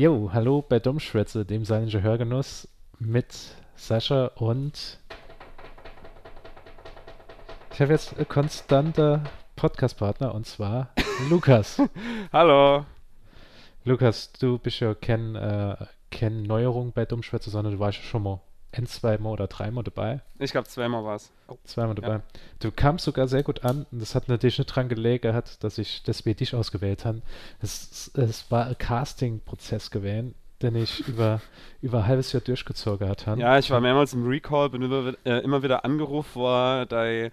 Jo, hallo bei Dummschwätze, dem seinen Hörgenuss mit Sascha und ich habe jetzt einen konstanter Podcast-Partner und zwar Lukas. Hallo. Lukas, du bist ja kein, äh, kein Neuerung bei Dummschwätze, sondern du warst ja schon mal ein, zweimal oder dreimal dabei. Ich glaube, zweimal war es. Oh. Zweimal dabei. Ja. Du kamst sogar sehr gut an und das hat natürlich nicht dran gelegen, hat, dass ich deswegen dich ausgewählt habe. Es, es war ein Casting-Prozess gewesen, den ich über, über ein halbes Jahr durchgezogen habe. Ja, ich war mehrmals im Recall, bin immer, äh, immer wieder angerufen worden, der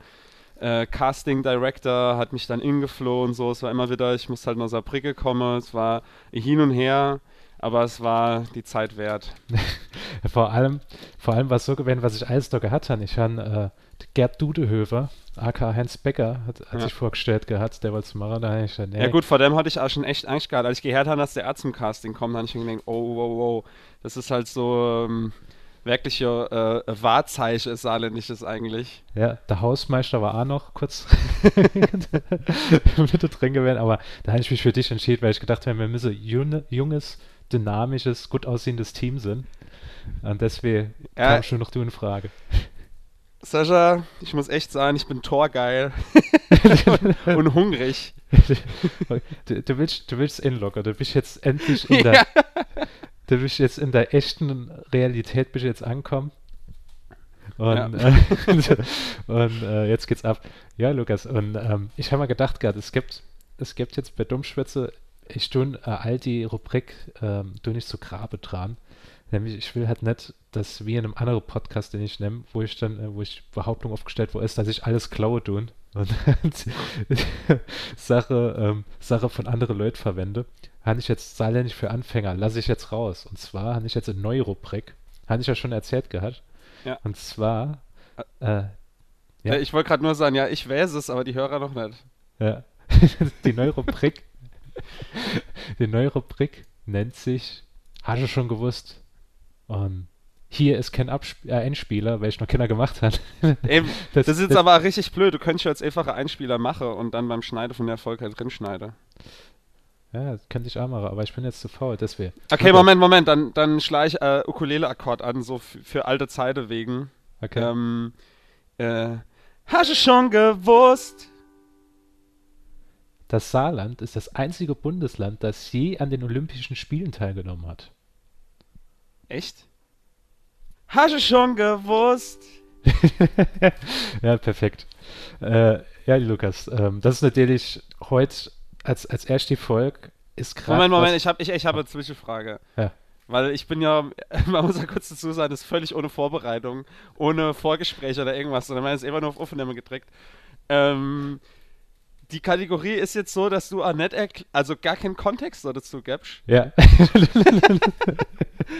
äh, Casting Director hat mich dann ingeflohen und so. Es war immer wieder, ich musste halt nach Saarbrücke kommen. Es war hin und her aber es war die Zeit wert. vor allem, vor allem war es so gewesen, was ich alles da gehabt habe. Ich habe äh, Gerd Dudehöfer, aka Hans Becker, hat, hat ja. sich vorgestellt gehabt, der wollte es machen. Da ich gedacht, nee. Ja gut, vor dem hatte ich auch schon echt Angst gehabt. Als ich gehört habe, dass der Arzt zum Casting kommt, habe ich mir gedacht, oh, wow, wow, das ist halt so ähm, wirklich äh, Wahrzeichen saarländisches eigentlich. Ja, der Hausmeister war auch noch kurz mit drin gewesen, aber da habe ich mich für dich entschieden, weil ich gedacht habe, wir müssen junges dynamisches, gut aussehendes Team sind. Und deswegen ja. kam schon noch du in Frage. Sascha, ich muss echt sagen, ich bin torgeil und hungrig. Du, du, willst, du willst inlogger, du bist jetzt endlich in der, ja. du bist jetzt in der echten Realität bist jetzt ankommen. Und, ja. äh, und äh, jetzt geht's ab. Ja, Lukas, und ähm, ich habe mal gedacht gerade, es gibt, es gibt jetzt bei Dummschwätze ich tue äh, all die Rubrik ähm, tu nicht zu Grabe dran. Nämlich, ich will halt nicht, dass wie in einem anderen Podcast, den ich nehme, wo ich dann, äh, wo ich Behauptung aufgestellt wo ist, dass ich alles klaue tun und Sache, ähm, Sache von anderen Leuten verwende. Habe ich jetzt saarländisch für Anfänger, lasse ich jetzt raus. Und zwar habe ich jetzt eine neue Rubrik, habe ich ja schon erzählt gehabt. Ja. Und zwar, äh, äh ja. Ich wollte gerade nur sagen, ja, ich weiß es, aber die Hörer noch nicht. Ja. die neue Rubrik Die neue Rubrik nennt sich, hast du schon gewusst, um, ähm, hier ist kein Absp äh, Einspieler, weil ich noch keiner gemacht habe. Eben, das, das, ist jetzt das, aber richtig blöd. Du könntest ja als einfacher Einspieler machen und dann beim Schneiden von der Erfolg halt drin schneiden. Ja, das könnte ich auch machen, aber ich bin jetzt zu faul, deswegen. Okay, Moment, Moment, dann, dann schlage ich äh, Ukulele-Akkord an, so für alte Zeiten wegen. Okay. Ähm, äh, hast du schon gewusst, das Saarland ist das einzige Bundesland, das je an den Olympischen Spielen teilgenommen hat. Echt? Hast du schon gewusst? ja, perfekt. Äh, ja, Lukas, ähm, das ist natürlich heute als, als erste Folge ist gerade. Moment, Moment, ich habe ich, ich hab eine Zwischenfrage. Ja. Weil ich bin ja, man muss ja kurz dazu sagen, das ist völlig ohne Vorbereitung, ohne Vorgespräch oder irgendwas, sondern man ist immer nur auf Aufnahme gedrückt. Ähm, die Kategorie ist jetzt so, dass du Annette, also gar keinen Kontext dazu gibst. Ja.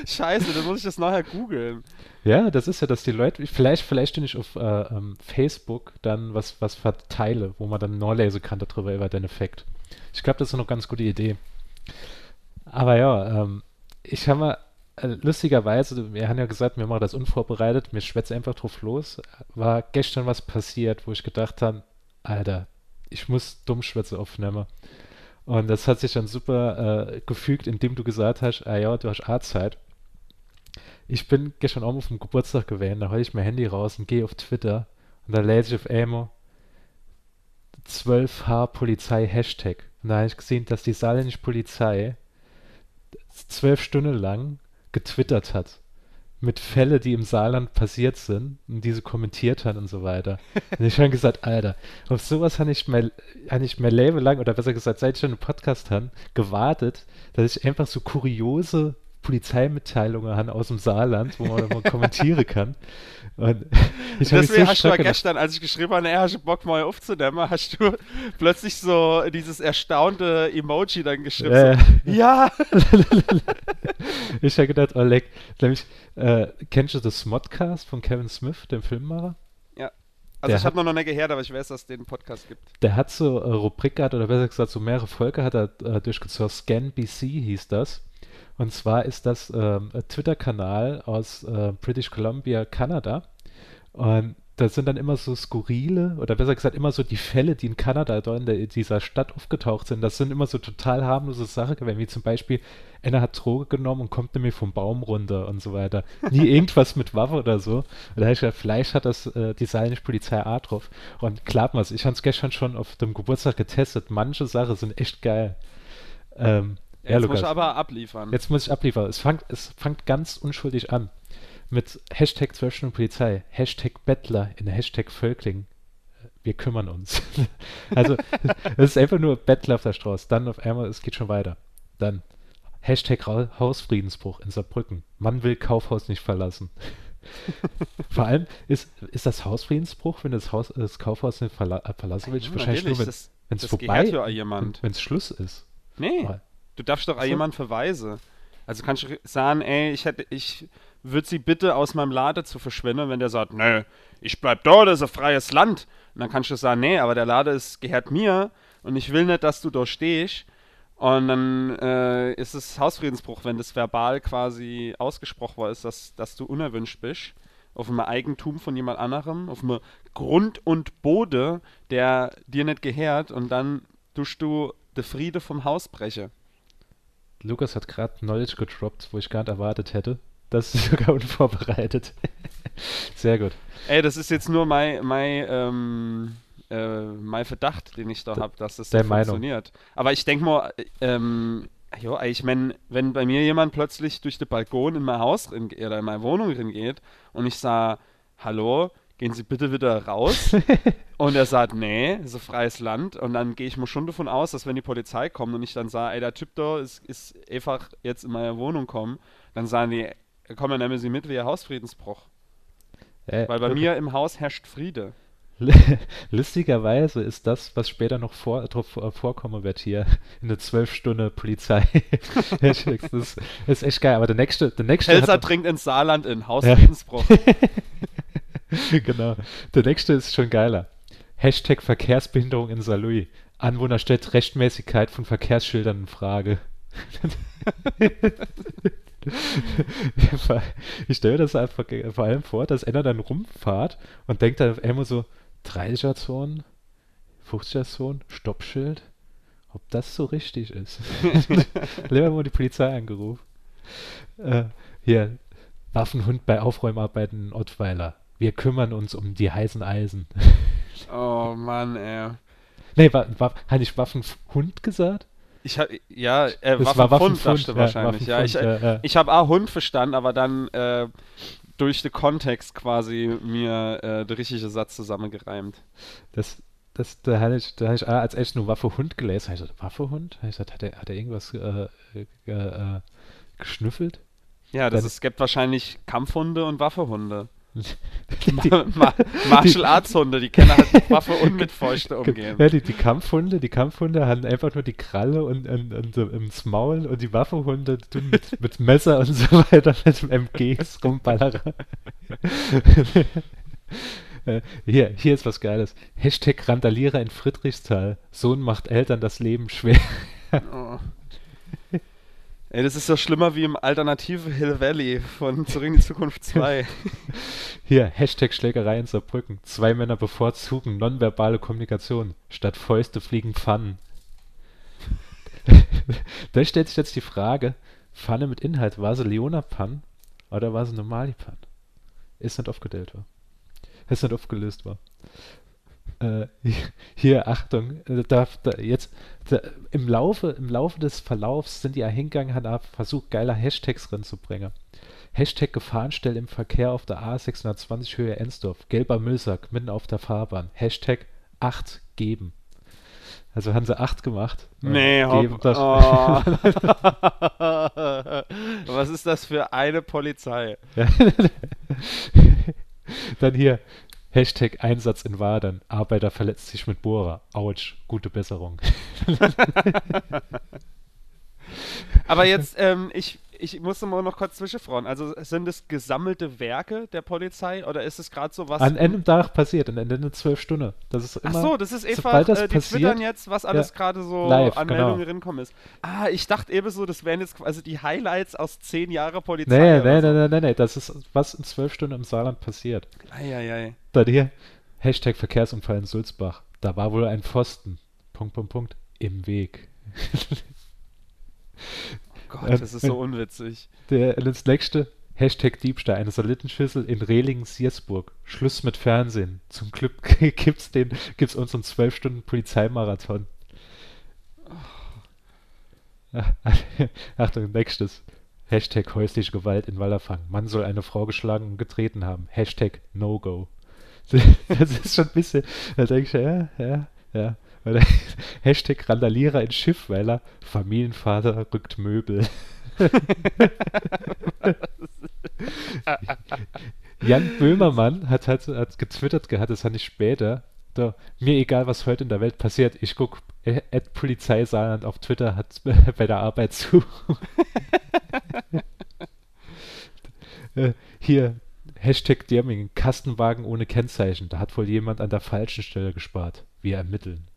Scheiße, dann muss ich das nachher googeln. Ja, das ist ja, dass die Leute, vielleicht, vielleicht bin ich auf äh, ähm, Facebook dann was, was verteile, wo man dann nur lesen kann darüber, über den Effekt. Ich glaube, das ist eine ganz gute Idee. Aber ja, ähm, ich habe mal, äh, lustigerweise, wir haben ja gesagt, wir machen das unvorbereitet, mir schwätze einfach drauf los, war gestern was passiert, wo ich gedacht habe, Alter, ich muss Dummschwätze aufnehmen. Und das hat sich dann super äh, gefügt, indem du gesagt hast, ah ja, du hast A-Zeit. Ich bin gestern auch auf dem Geburtstag gewesen, da hole ich mein Handy raus und gehe auf Twitter und da lese ich auf einmal 12H Polizei Hashtag. Und da habe ich gesehen, dass die saarländische Polizei zwölf Stunden lang getwittert hat mit Fällen, die im Saarland passiert sind und diese kommentiert hat und so weiter. Und ich habe gesagt, Alter, auf sowas habe ich mein, hab ich mein Leben lang, oder besser gesagt, seit ich schon einen Podcast habe, gewartet, dass ich einfach so kuriose Polizeimitteilungen habe aus dem Saarland, wo man mal kommentieren kann. Und ich Deswegen so hast du gestern, als ich geschrieben habe, er hast Bock mal aufzunehmen, hast du plötzlich so dieses erstaunte Emoji dann geschrieben. Äh, so, ja! ich habe gedacht, oh leck. Nämlich, äh, kennst du das Modcast von Kevin Smith, dem Filmmacher? Ja. Also der ich habe noch nicht gehört, aber ich weiß, dass es den Podcast gibt. Der hat so äh, Rubrik gehabt, oder besser gesagt, so mehrere Folge hat er äh, durchgezogen. Scan BC hieß das. Und zwar ist das ähm, Twitter-Kanal aus äh, British Columbia, Kanada. Und da sind dann immer so skurrile, oder besser gesagt immer so die Fälle, die in Kanada, da in der, dieser Stadt aufgetaucht sind, das sind immer so total harmlose Sachen gewesen, wie zum Beispiel, einer hat Droge genommen und kommt nämlich vom Baum runter und so weiter. Nie irgendwas mit Waffe oder so. Und da habe ich gedacht, vielleicht hat das äh, die saarländische Polizei A drauf. Und klar, was, ich habe es gestern schon auf dem Geburtstag getestet, manche Sachen sind echt geil. Ähm, ja, jetzt muss ich aber abliefern. Jetzt muss ich abliefern. Es fängt, es ganz unschuldig an mit Hashtag 12 Stunden Polizei, Hashtag Bettler in Hashtag Völkling. Wir kümmern uns. also, es ist einfach nur Bettler auf der Straße. Dann auf einmal, es geht schon weiter. Dann Hashtag Hausfriedensbruch in Saarbrücken. Man will Kaufhaus nicht verlassen. Vor allem ist, ist das Hausfriedensbruch, wenn das, Haus, das Kaufhaus nicht verla verlassen will, wahrscheinlich nur, wenn es vorbei wenn es Schluss ist. Nee, Aber, du darfst doch so? jemand verweisen. Also kannst du sagen, ey, ich hätte, ich wird sie bitte aus meinem Lade zu verschwinden, wenn der sagt, nö, ich bleib da, das ist ein freies Land. Und dann kannst du sagen, nee, aber der Lade ist, gehört mir und ich will nicht, dass du da stehst. Und dann äh, ist es Hausfriedensbruch, wenn das verbal quasi ausgesprochen ist, dass, dass du unerwünscht bist. Auf einem Eigentum von jemand anderem, auf einem Grund und Bode, der dir nicht gehört und dann tust du den Friede vom Haus brechen. Lukas hat gerade Knowledge gedroppt, wo ich gar nicht erwartet hätte. Das ist sogar unvorbereitet. Sehr gut. Ey, das ist jetzt nur mein, mein, ähm, äh, mein Verdacht, den ich da habe, dass das so funktioniert. Meinung. Aber ich denke mal, ähm, jo, ich meine, wenn bei mir jemand plötzlich durch den Balkon in mein Haus oder in meine Wohnung hingeht und ich sage, hallo, gehen Sie bitte wieder raus. und er sagt, nee, ist ein freies Land. Und dann gehe ich mal schon davon aus, dass wenn die Polizei kommt und ich dann sage, ey, der Typ da ist, ist einfach jetzt in meine Wohnung kommen, dann sagen die, komm, dann nehmen Sie mit wie Hausfriedensbruch. Äh, Weil bei okay. mir im Haus herrscht Friede. Lustigerweise ist das, was später noch vor, drauf, vorkommen wird hier, in der zwölf Stunde Polizei. das, ist, echt geil. Aber der nächste, der nächste. Helser trinkt ins Saarland in Hausfriedensbruch. Ja. genau. Der nächste ist schon geiler. Hashtag Verkehrsbehinderung in Saarlouis. Anwohner stellt Rechtmäßigkeit von Verkehrsschildern in Frage. ich stelle das einfach vor allem vor, dass einer dann rumfahrt und denkt dann immer so, 30er Zone, 50er Zone, Stoppschild, ob das so richtig ist. Lieber mal die Polizei angerufen. Äh, hier, Waffenhund bei Aufräumarbeiten in Ottweiler. Wir kümmern uns um die heißen Eisen. oh Mann, ey. Nee, war, war, hatte ich Waffenhund gesagt? Ich hab, ja, äh, Waffenfund, war Waffenfund, ja, wahrscheinlich. Ja, ich, äh, ich habe auch Hund verstanden, aber dann äh, durch den Kontext quasi mir äh, der richtige Satz zusammengereimt. Das, das, da hatte ich, da hatte ich als echt nur Waffe Hund gelesen. Habe ich gesagt, Waffe Hund? Habe ich gesagt, hat er, hat er irgendwas äh, äh, geschnüffelt? Ja, das Dann, ist, es gibt wahrscheinlich Kampfhunde und Waffehunde. Die, Ma Martial Arts Hunde, die können halt mit Waffe und mit Fäuste umgehen. Ja, die, die Kampfhunde, die Kampfhunde haben einfach nur die Kralle und, und, und, und ins Maul und die Waffehunde tun mit, mit Messer und so weiter mit MGs rumballern. Äh, hier, hier ist was Geiles. Hashtag Randalierer in Friedrichsthal. Sohn macht Eltern das Leben schwer. oh. Ey, das ist ja schlimmer wie im alternativen Hill Valley von Zurück in die Zukunft 2. Hier, Hashtag Schlägerei in Saarbrücken. Zwei Männer bevorzugen nonverbale Kommunikation. Statt Fäuste fliegen Pfannen. da stellt sich jetzt die Frage, Pfanne mit Inhalt, war sie Leona-Pan oder war sie Normali-Pan? Ist nicht aufgedellt war. Ist nicht aufgelöst war äh, hier, Achtung, äh, da, da, jetzt da, im, Laufe, im Laufe des Verlaufs sind die ja hingegangen, haben versucht, geile Hashtags reinzubringen. Hashtag Gefahrenstelle im Verkehr auf der A620 Höhe Ensdorf. Gelber Müllsack mitten auf der Fahrbahn. Hashtag 8 geben. Also haben sie 8 gemacht. Nee, hopp. Oh. Was ist das für eine Polizei? Dann hier, Hashtag Einsatz in Wadern. Arbeiter verletzt sich mit Bohrer. Autsch, gute Besserung. Aber jetzt, ähm, ich, ich musste mal noch kurz zwischenfragen. Also sind es gesammelte Werke der Polizei oder ist es gerade so was? An einem Tag passiert, an Ende zwölf Stunden. Das ist immer, Ach so, das ist einfach, das äh, die passiert, twittern jetzt, was alles gerade so live, an genau. Meldungen rinkommen ist. Ah, ich dachte eben so, das wären jetzt quasi die Highlights aus zehn Jahren Polizei. Nee, nee, so. nee, nee, nee, nee, das ist, was in zwölf Stunden im Saarland passiert. Eieiei. Dann hier, Hashtag Verkehrsunfall in Sulzbach. Da war wohl ein Pfosten, Punkt, Punkt, Punkt, im Weg. Oh Gott, das ist so unwitzig. Der, das nächste, Hashtag Diebstahl, eine Satellitenschüssel in Rehlingen-Siersburg. Schluss mit Fernsehen. Zum Glück gibt's den, gibt's unseren zwölf Stunden Polizeimarathon. Ah, Achtung, nächstes. Hashtag häusliche Gewalt in Wallerfang. Mann soll eine Frau geschlagen und getreten haben. Hashtag No-Go. Das ist schon ein bisschen, da denke ich, ja, ja, ja. Oder Hashtag Randalierer in Schiffweiler. Familienvater rückt Möbel. Jan Böhmermann hat, hat, hat getwittert gehabt, das fand ich später. Da, mir egal, was heute in der Welt passiert, ich guck äh, at Polizei Saarland auf Twitter hat bei der Arbeit zu. Äh, Hier, Hashtag Dirmingen, Kastenwagen ohne Kennzeichen. Da hat wohl jemand an der falschen Stelle gespart. Wir ermitteln.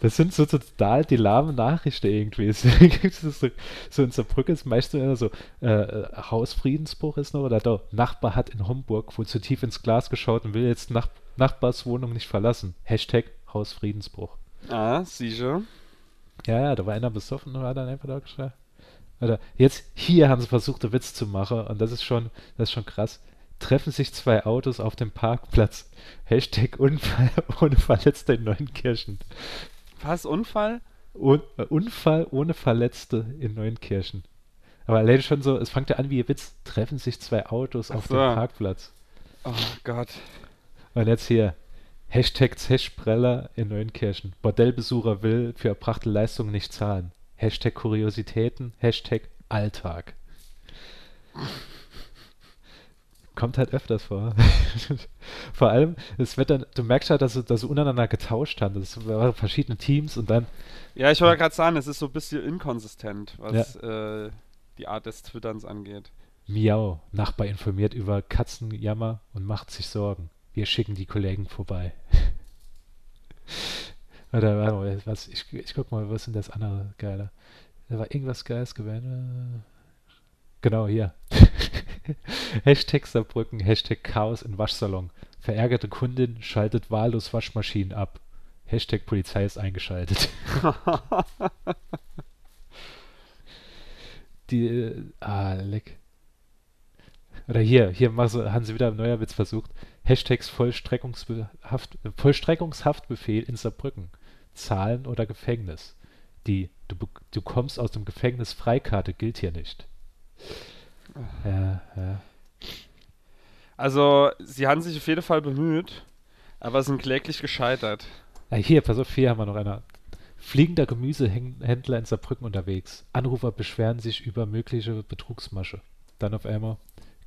Das sind so total die lahmen Nachrichten irgendwie. So, so in Saarbrücken ist meistens immer so, äh, Hausfriedensbruch ist noch, oder da, Nachbar hat in Homburg wohl zu tief ins Glas geschaut und will jetzt Nach Nachbarswohnung nicht verlassen. Hashtag Hausfriedensbruch. Ah, sicher. Ja, ja, da war einer besoffen und hat dann einfach da geschrien. Oder jetzt, hier haben sie versucht, einen Witz zu machen und das ist schon, das ist schon krass. Treffen sich zwei Autos auf dem Parkplatz. Hashtag Unfall ohne Verletzte in Neunkirchen. Was, Unfall? Un äh, Unfall ohne Verletzte in Neunkirchen. Aber allein schon so, es fängt ja an wie ein Witz. Treffen sich zwei Autos Ach auf so. dem Parkplatz. Oh Gott. Und jetzt hier, Hashtag Zeschpreller in Neunkirchen. Bordellbesucher will für erbrachte Leistungen nicht zahlen. Hashtag Kuriositäten, Hashtag Alltag. Kommt halt öfters vor. vor allem, es wird dann, du merkst halt, dass sie, dass sie untereinander getauscht haben. Das waren verschiedene Teams und dann, Ja, ich wollte gerade sagen, es ist so ein bisschen inkonsistent, was äh, die Art des Twitterns angeht. Miau, Nachbar informiert über Katzenjammer und macht sich Sorgen. Wir schicken die Kollegen vorbei. Oder warte mal, was, ich, ich guck mal, was sind das andere geile? Da war irgendwas Geiles gewesen. Genau, hier. Hashtag Saarbrücken, Hashtag Chaos im Waschsalon. Verärgerte Kundin schaltet wahllos Waschmaschinen ab. Hashtag Polizei ist eingeschaltet. Die, äh, ah, leck. Oder hier, hier haben sie wieder ein neuer Witz versucht. Hashtags Vollstreckungshaft, Vollstreckungshaftbefehl in Saarbrücken. Zahlen oder Gefängnis. Die du, du kommst aus dem Gefängnis Freikarte gilt hier nicht. Ja, ja. Also, sie haben sich auf jeden Fall bemüht, aber sind kläglich gescheitert. Ah, hier, pass auf, hier haben wir noch einer. Fliegender Gemüsehändler in Saarbrücken unterwegs. Anrufer beschweren sich über mögliche Betrugsmasche. Dann auf einmal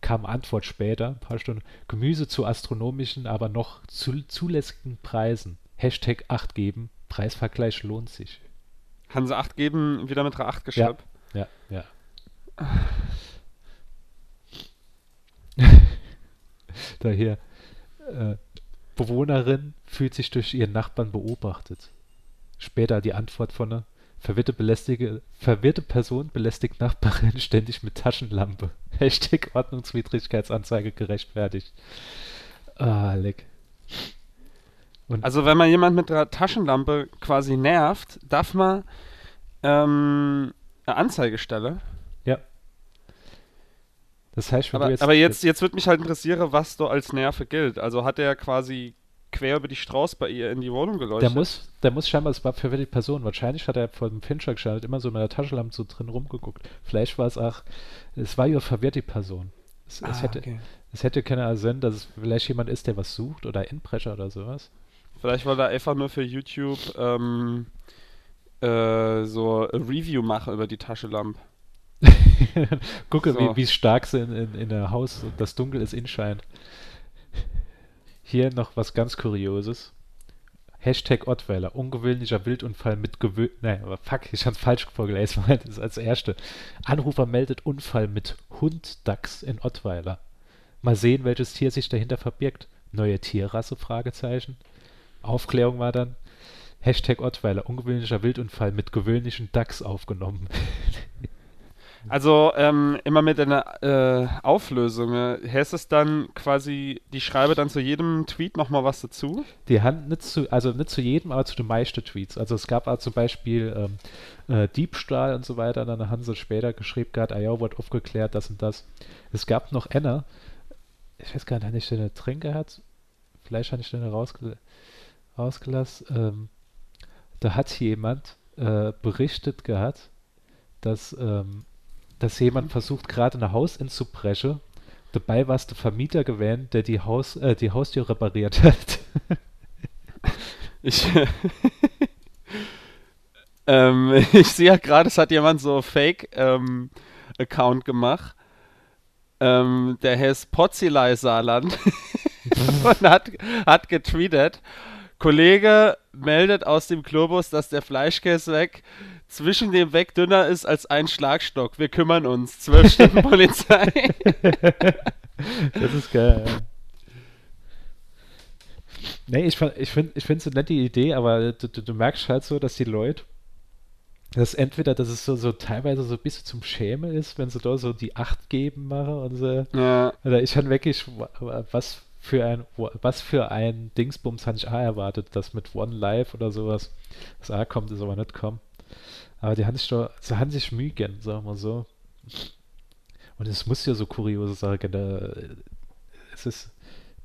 kam Antwort später, ein paar Stunden. Gemüse zu astronomischen, aber noch zu, zulässigen Preisen. Hashtag 8 geben. Preisvergleich lohnt sich. Haben sie 8 geben, wieder mit einer 8 geschleppt? Ja, ja. da hier. Äh, Bewohnerin fühlt sich durch ihren Nachbarn beobachtet. Später die Antwort von einer verwirrte, belästige, verwirrte Person belästigt Nachbarin ständig mit Taschenlampe. Hashtag Ordnungswidrigkeitsanzeige gerechtfertigt. Ah, leck. Und Also, wenn man jemand mit einer Taschenlampe quasi nervt, darf man ähm, eine Anzeige stellen. Das heißt, wenn Aber, du jetzt, aber jetzt, jetzt wird mich halt interessieren, was da als Nerve gilt. Also hat er quasi quer über die Straße bei ihr in die Wohnung geleuchtet? Der muss, der muss scheinbar, es war für die Person. Wahrscheinlich hat er vor dem Fincher geschaltet, immer so mit der Taschenlampe so drin rumgeguckt. Vielleicht war es auch, es war ja verwirrt, die Person. Es, Ah, es, hätte, okay. es hätte keine Sinn, dass es vielleicht jemand ist, der was sucht oder Inbrecher oder sowas. Vielleicht wollte er einfach nur für YouTube ähm, äh, so ein Review machen über die Taschenlampe. Gucke, So. wie, wie stark sie in, in, in der Haus und das Dunkel ist scheint. Hier noch was ganz Kurioses. Hashtag Ottweiler, ungewöhnlicher Wildunfall mit gewöhn... Nein, aber fuck, ich hab's falsch vorgelesen, das ist als erste. Anrufer meldet Unfall mit Hund-Dachs in Ottweiler. Mal sehen, welches Tier sich dahinter verbirgt. Neue Tierrasse? Fragezeichen. Aufklärung war dann, Hashtag Ottweiler, ungewöhnlicher Wildunfall mit gewöhnlichen Dachs aufgenommen. Also ähm, immer mit einer äh, Auflösung. Äh, heißt es dann quasi, die schreibe dann zu jedem Tweet nochmal was dazu? Die haben nicht zu, also nicht zu jedem, aber zu den meisten Tweets. Also es gab auch zum Beispiel ähm, äh, Diebstahl und so weiter. Dann haben sie später geschrieben gehabt, ah ja, wurde aufgeklärt, das und das. Es gab noch einer, ich weiß gar nicht, habe ich den drin gehabt? Vielleicht habe ich den rausgel rausgelassen. Ähm, da hat jemand äh, berichtet gehabt, dass ähm, dass jemand versucht, gerade ein Haus inzubrechen. Dabei war es der Vermieter gewesen, der die, Haus, äh, die Haustür repariert hat. ich, ähm, ich sehe ja gerade, es hat jemand so Fake-Account ähm, gemacht. Ähm, der heißt Potzilei Saarland und hat, hat getweetet. Kollege meldet aus dem Globus, dass der Fleischkäse weg zwischen dem Weg dünner ist als ein Schlagstock. Wir kümmern uns. Zwölf Stunden Polizei. das ist geil. Nee, ich, ich finde ich find es eine nette Idee, aber du, du, du, merkst halt so, dass die Leute, dass entweder, dass es so, so teilweise so ein bisschen zum Schämen ist, wenn sie da so die Acht geben machen und so. Ja. Oder ich habe wirklich, was für ein, was für ein Dingsbums habe ich A erwartet, dass mit One Live oder sowas, das A kommt, ist aber nicht kommen. Aber die haben sich doch, sie haben sich Mühe gegeben, sagen wir so. Und es muss ja so kuriose sagen, da, es ist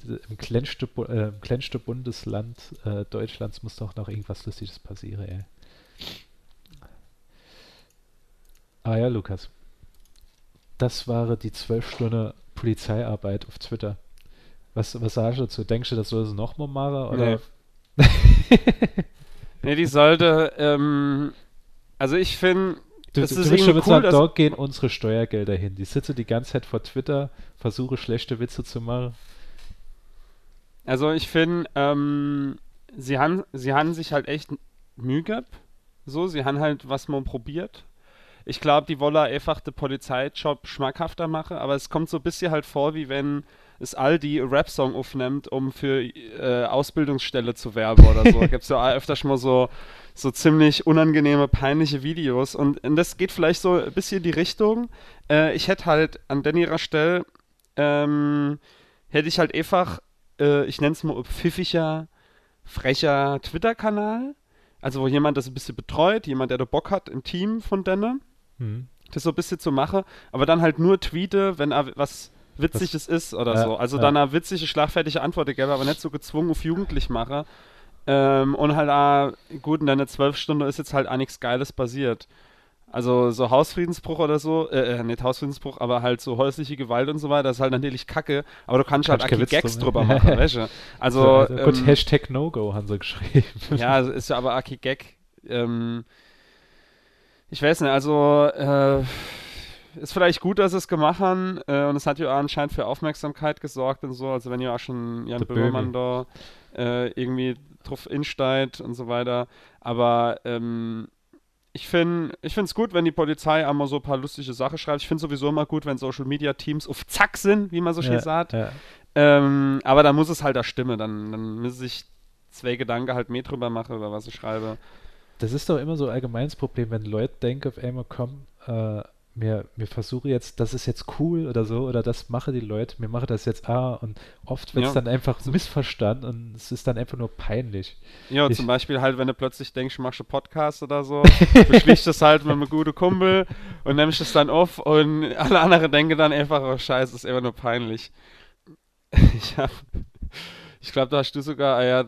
im kleinsten, äh, im Bundesland äh, Deutschlands muss doch noch irgendwas Lustiges passieren, ey. Ah ja, Lukas. Das war die zwölf Stunden Polizeiarbeit auf Twitter. Was, was sagst du dazu? Denkst du, das soll sie nochmal machen? Oder? Nee. nee, die sollte ähm, also ich finde, Du, das du, ist du schon cool, sagen, dort gehen unsere Steuergelder hin. Die sitzen die ganze Zeit vor Twitter, versuche schlechte Witze zu machen. Also ich finde, ähm, sie haben sie haben sich halt echt Mühe gehabt. So, sie haben halt was mal probiert. Ich glaube, die wollen einfach den Polizeijob schmackhafter machen, aber es kommt so ein bisschen halt vor, wie wenn es Aldi Rap-Song aufnimmt, um für äh, Ausbildungsstelle zu werben oder so. Gibt es ja öfters mal so so ziemlich unangenehme, peinliche Videos. Und, und das geht vielleicht so ein bisschen in die Richtung. Äh, ich hätte halt an Danny Stelle, ähm, hätte ich halt einfach, äh, ich nenne es mal pfiffiger, frecher Twitter-Kanal. Also wo jemand das ein bisschen betreut, jemand, der da Bock hat im Team von Denne. Mhm. Das so ein bisschen zu machen, aber dann halt nur tweete, wenn er was Witziges ist oder ja, so. Also ja. dann eine witzige, schlagfertige Antwort gäbe, aber nicht so gezwungen auf jugendlich mache. Ähm, und halt, ah, gut, in deiner zwölf Stunden ist jetzt halt auch nichts Geiles passiert. Also so Hausfriedensbruch oder so, äh, äh, nicht Hausfriedensbruch, aber halt so häusliche Gewalt und so weiter, das ist halt natürlich kacke, aber du kannst halt auch Gags drüber machen, weißt du? Also, also gut, ähm, Hashtag No-Go haben sie geschrieben. Ja, ist ja aber Aki Gag. Ähm, ich weiß nicht, also äh, ist vielleicht gut, dass sie es gemacht haben äh, und es hat ja anscheinend für Aufmerksamkeit gesorgt und so, also wenn ihr auch schon Jan Böhmermann da äh, irgendwie drauf insteigt und so weiter. Aber ähm, ich finde ich es gut, wenn die Polizei einmal so ein paar lustige Sachen schreibt. Ich finde sowieso immer gut, wenn Social Media Teams auf Zack sind, wie man so schön ja, sagt. Ja. Ähm, aber da muss es halt da stimmen. Dann, dann müssen sich zwei Gedanken halt mehr drüber machen, über was ich schreibe. Das ist doch immer so ein allgemeines Problem, wenn Leute denken auf einmal, komm, äh, mir, mir versuche jetzt, das ist jetzt cool oder so, oder das mache die Leute, mir mache das jetzt ah und oft wird es ja. dann einfach missverstanden und es ist dann einfach nur peinlich. Ja, ich, zum Beispiel halt, wenn du plötzlich denkst, du machst einen Podcast oder so, beschließt das halt mit einem guten Kumpel und nimmst es dann auf und alle anderen denken dann einfach, oh scheiße, ist immer nur peinlich. Ich hab, ich glaube, da hast du sogar, ah ja,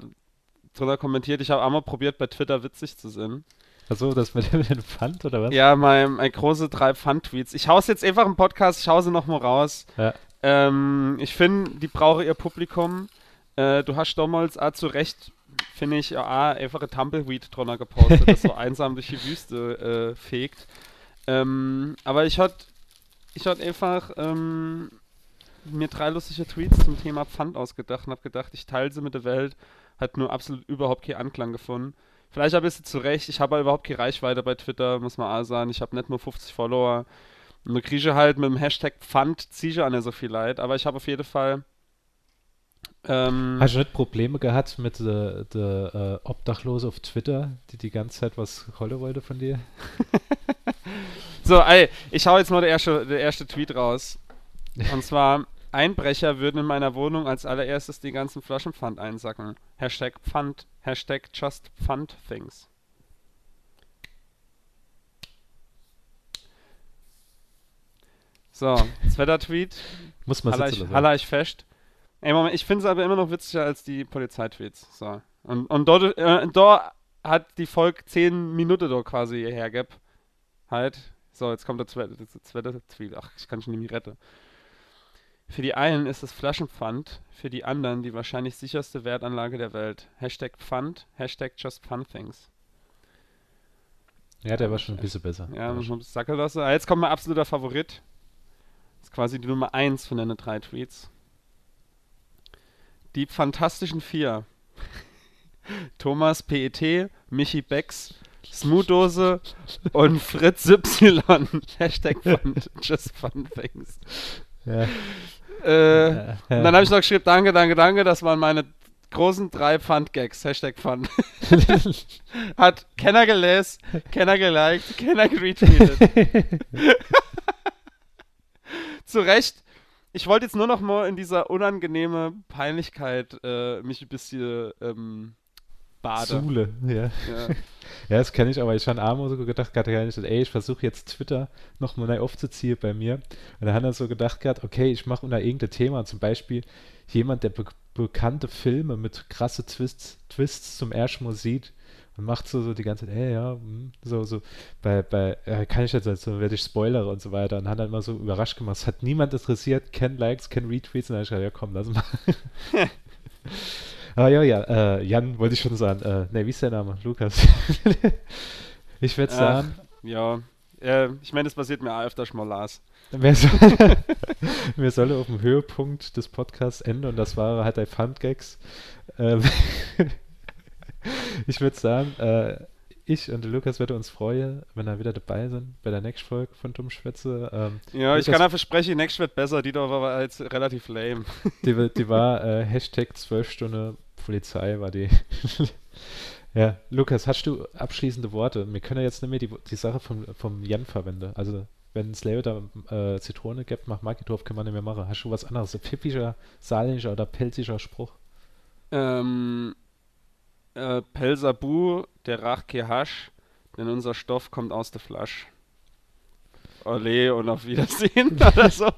drunter kommentiert, ich habe einmal probiert, bei Twitter witzig zu sein. Achso, das mit dem Pfand oder was? Ja, mein, mein große drei Pfand-Tweets. Ich hau's jetzt einfach im Podcast, ich hause noch mal raus. Ja. Ähm, ich finde, die brauche ihr Publikum. Äh, du hast damals auch zu Recht, finde ich, ja, einfach ein Tumbleweed drunter gepostet, das so einsam durch die Wüste äh, fegt. Ähm, aber ich hatte ich hat einfach ähm, mir drei lustige Tweets zum Thema Pfand ausgedacht und habe gedacht, ich teile sie mit der Welt hat nur absolut überhaupt keinen Anklang gefunden. Vielleicht ein bisschen zu Recht, ich habe überhaupt keine Reichweite bei Twitter, muss man auch sagen. Ich habe nicht nur 50 Follower. Und du kriege halt mit dem Hashtag Pfand, ziehe ich auch nicht so viel Leid, aber ich habe auf jeden Fall. Ähm, Hast du nicht Probleme gehabt mit der de, uh, Obdachlose auf Twitter, die die ganze Zeit was holen wollte von dir? so, ey, ich hau jetzt mal der erste, der erste Tweet raus. Und zwar, Einbrecher würden in meiner Wohnung als allererstes die ganzen Flaschen Pfand einsacken. Hashtag Pfand, Hashtag just Pfand things. So, zweiter Tweet. Muss man Haller ich, Haller ich fest. Ey, Moment, ich finde es aber immer noch witziger als die Polizeitweets. So. Und, und dort, äh, dort hat die Volk 10 Minuten dort quasi hergeb. Halt. So, jetzt kommt der zweite, der zweite Tweet. Ach, ich kann schon nicht mehr retten. Für die einen ist es Flaschenpfand, für die anderen die wahrscheinlich sicherste Wertanlage der Welt. Hashtag Pfand, Hashtag Just Fun Things. Ja, der war schon ein bisschen besser. Ja, schon ein bisschen sackeln lassen. Ah, jetzt kommt mein absoluter Favorit. Das ist quasi die Nummer 1 von deinen drei Tweets. Die Fantastischen Vier. Thomas PET, Michi Becks, Smoothdose und Fritz Y. Hashtag fun, just fun things. Ja. Äh. Und dann habe ich noch geschrieben, danke, danke, danke, das waren meine großen drei Pfand-Gags. Hashtag Pfand. Hat Kenner gelesen, Kenner geliked, Kenner retweetet. Zu Recht. Ich wollte jetzt nur noch mal in dieser unangenehme Peinlichkeit äh, mich ein bisschen ähm, bade. Zule, ja. Ja, ja das kenne ich, aber ich habe abends so gedacht, gerade ey, ich versuche jetzt Twitter nochmal neu aufzuziehen bei mir. Und dann hat er so gedacht gehabt, okay, ich mache unter irgendein Thema, zum Beispiel jemand, der be bekannte Filme mit krasse Twists, Twists zum ersten Mal sieht und macht so, so die ganze Zeit, ey, ja, hm, so, so, bei, bei, äh, kann ich jetzt, so werde ich spoilere und so weiter und hat dann immer so überrascht gemacht, es hat niemand interessiert, kein Likes, kein Retweets und dann habe ich gesagt, ja komm, lass mal. Ah ja, ja, äh, Jan wollte ich schon sagen. Äh, ne, wie ist der Name? Lukas. ich würde sagen. Ja, äh, ich meine, das passiert mir auch öfter schon mal, Lars. Wir, soll, sollen auf dem Höhepunkt des Podcasts enden und das war halt ein Fun-Gags. Ähm, ich würde sagen, äh, ich und Lukas werden uns freuen, wenn er wieder dabei sind bei der nächsten Folge von Dummschwätze. Ähm, ja, ich kann ja versprechen, die nächste wird besser, die da war jetzt relativ lame. Die, die war äh, Hashtag 12 Stunden Polizei war die. ja, Lukas, hast du abschließende Worte? Wir können ja jetzt nicht mehr die, die Sache vom, vom Jan verwenden. Also, wenn es da äh, Zitrone gibt, mach Marketorf, kann man nicht mehr machen. Hast du was anderes? Ein pippischer, saarländischer oder pelzischer Spruch? Ähm, äh, Pelsabu, der Rachke Hasch, denn unser Stoff kommt aus der Flasche. Ole und auf Wiedersehen oder so.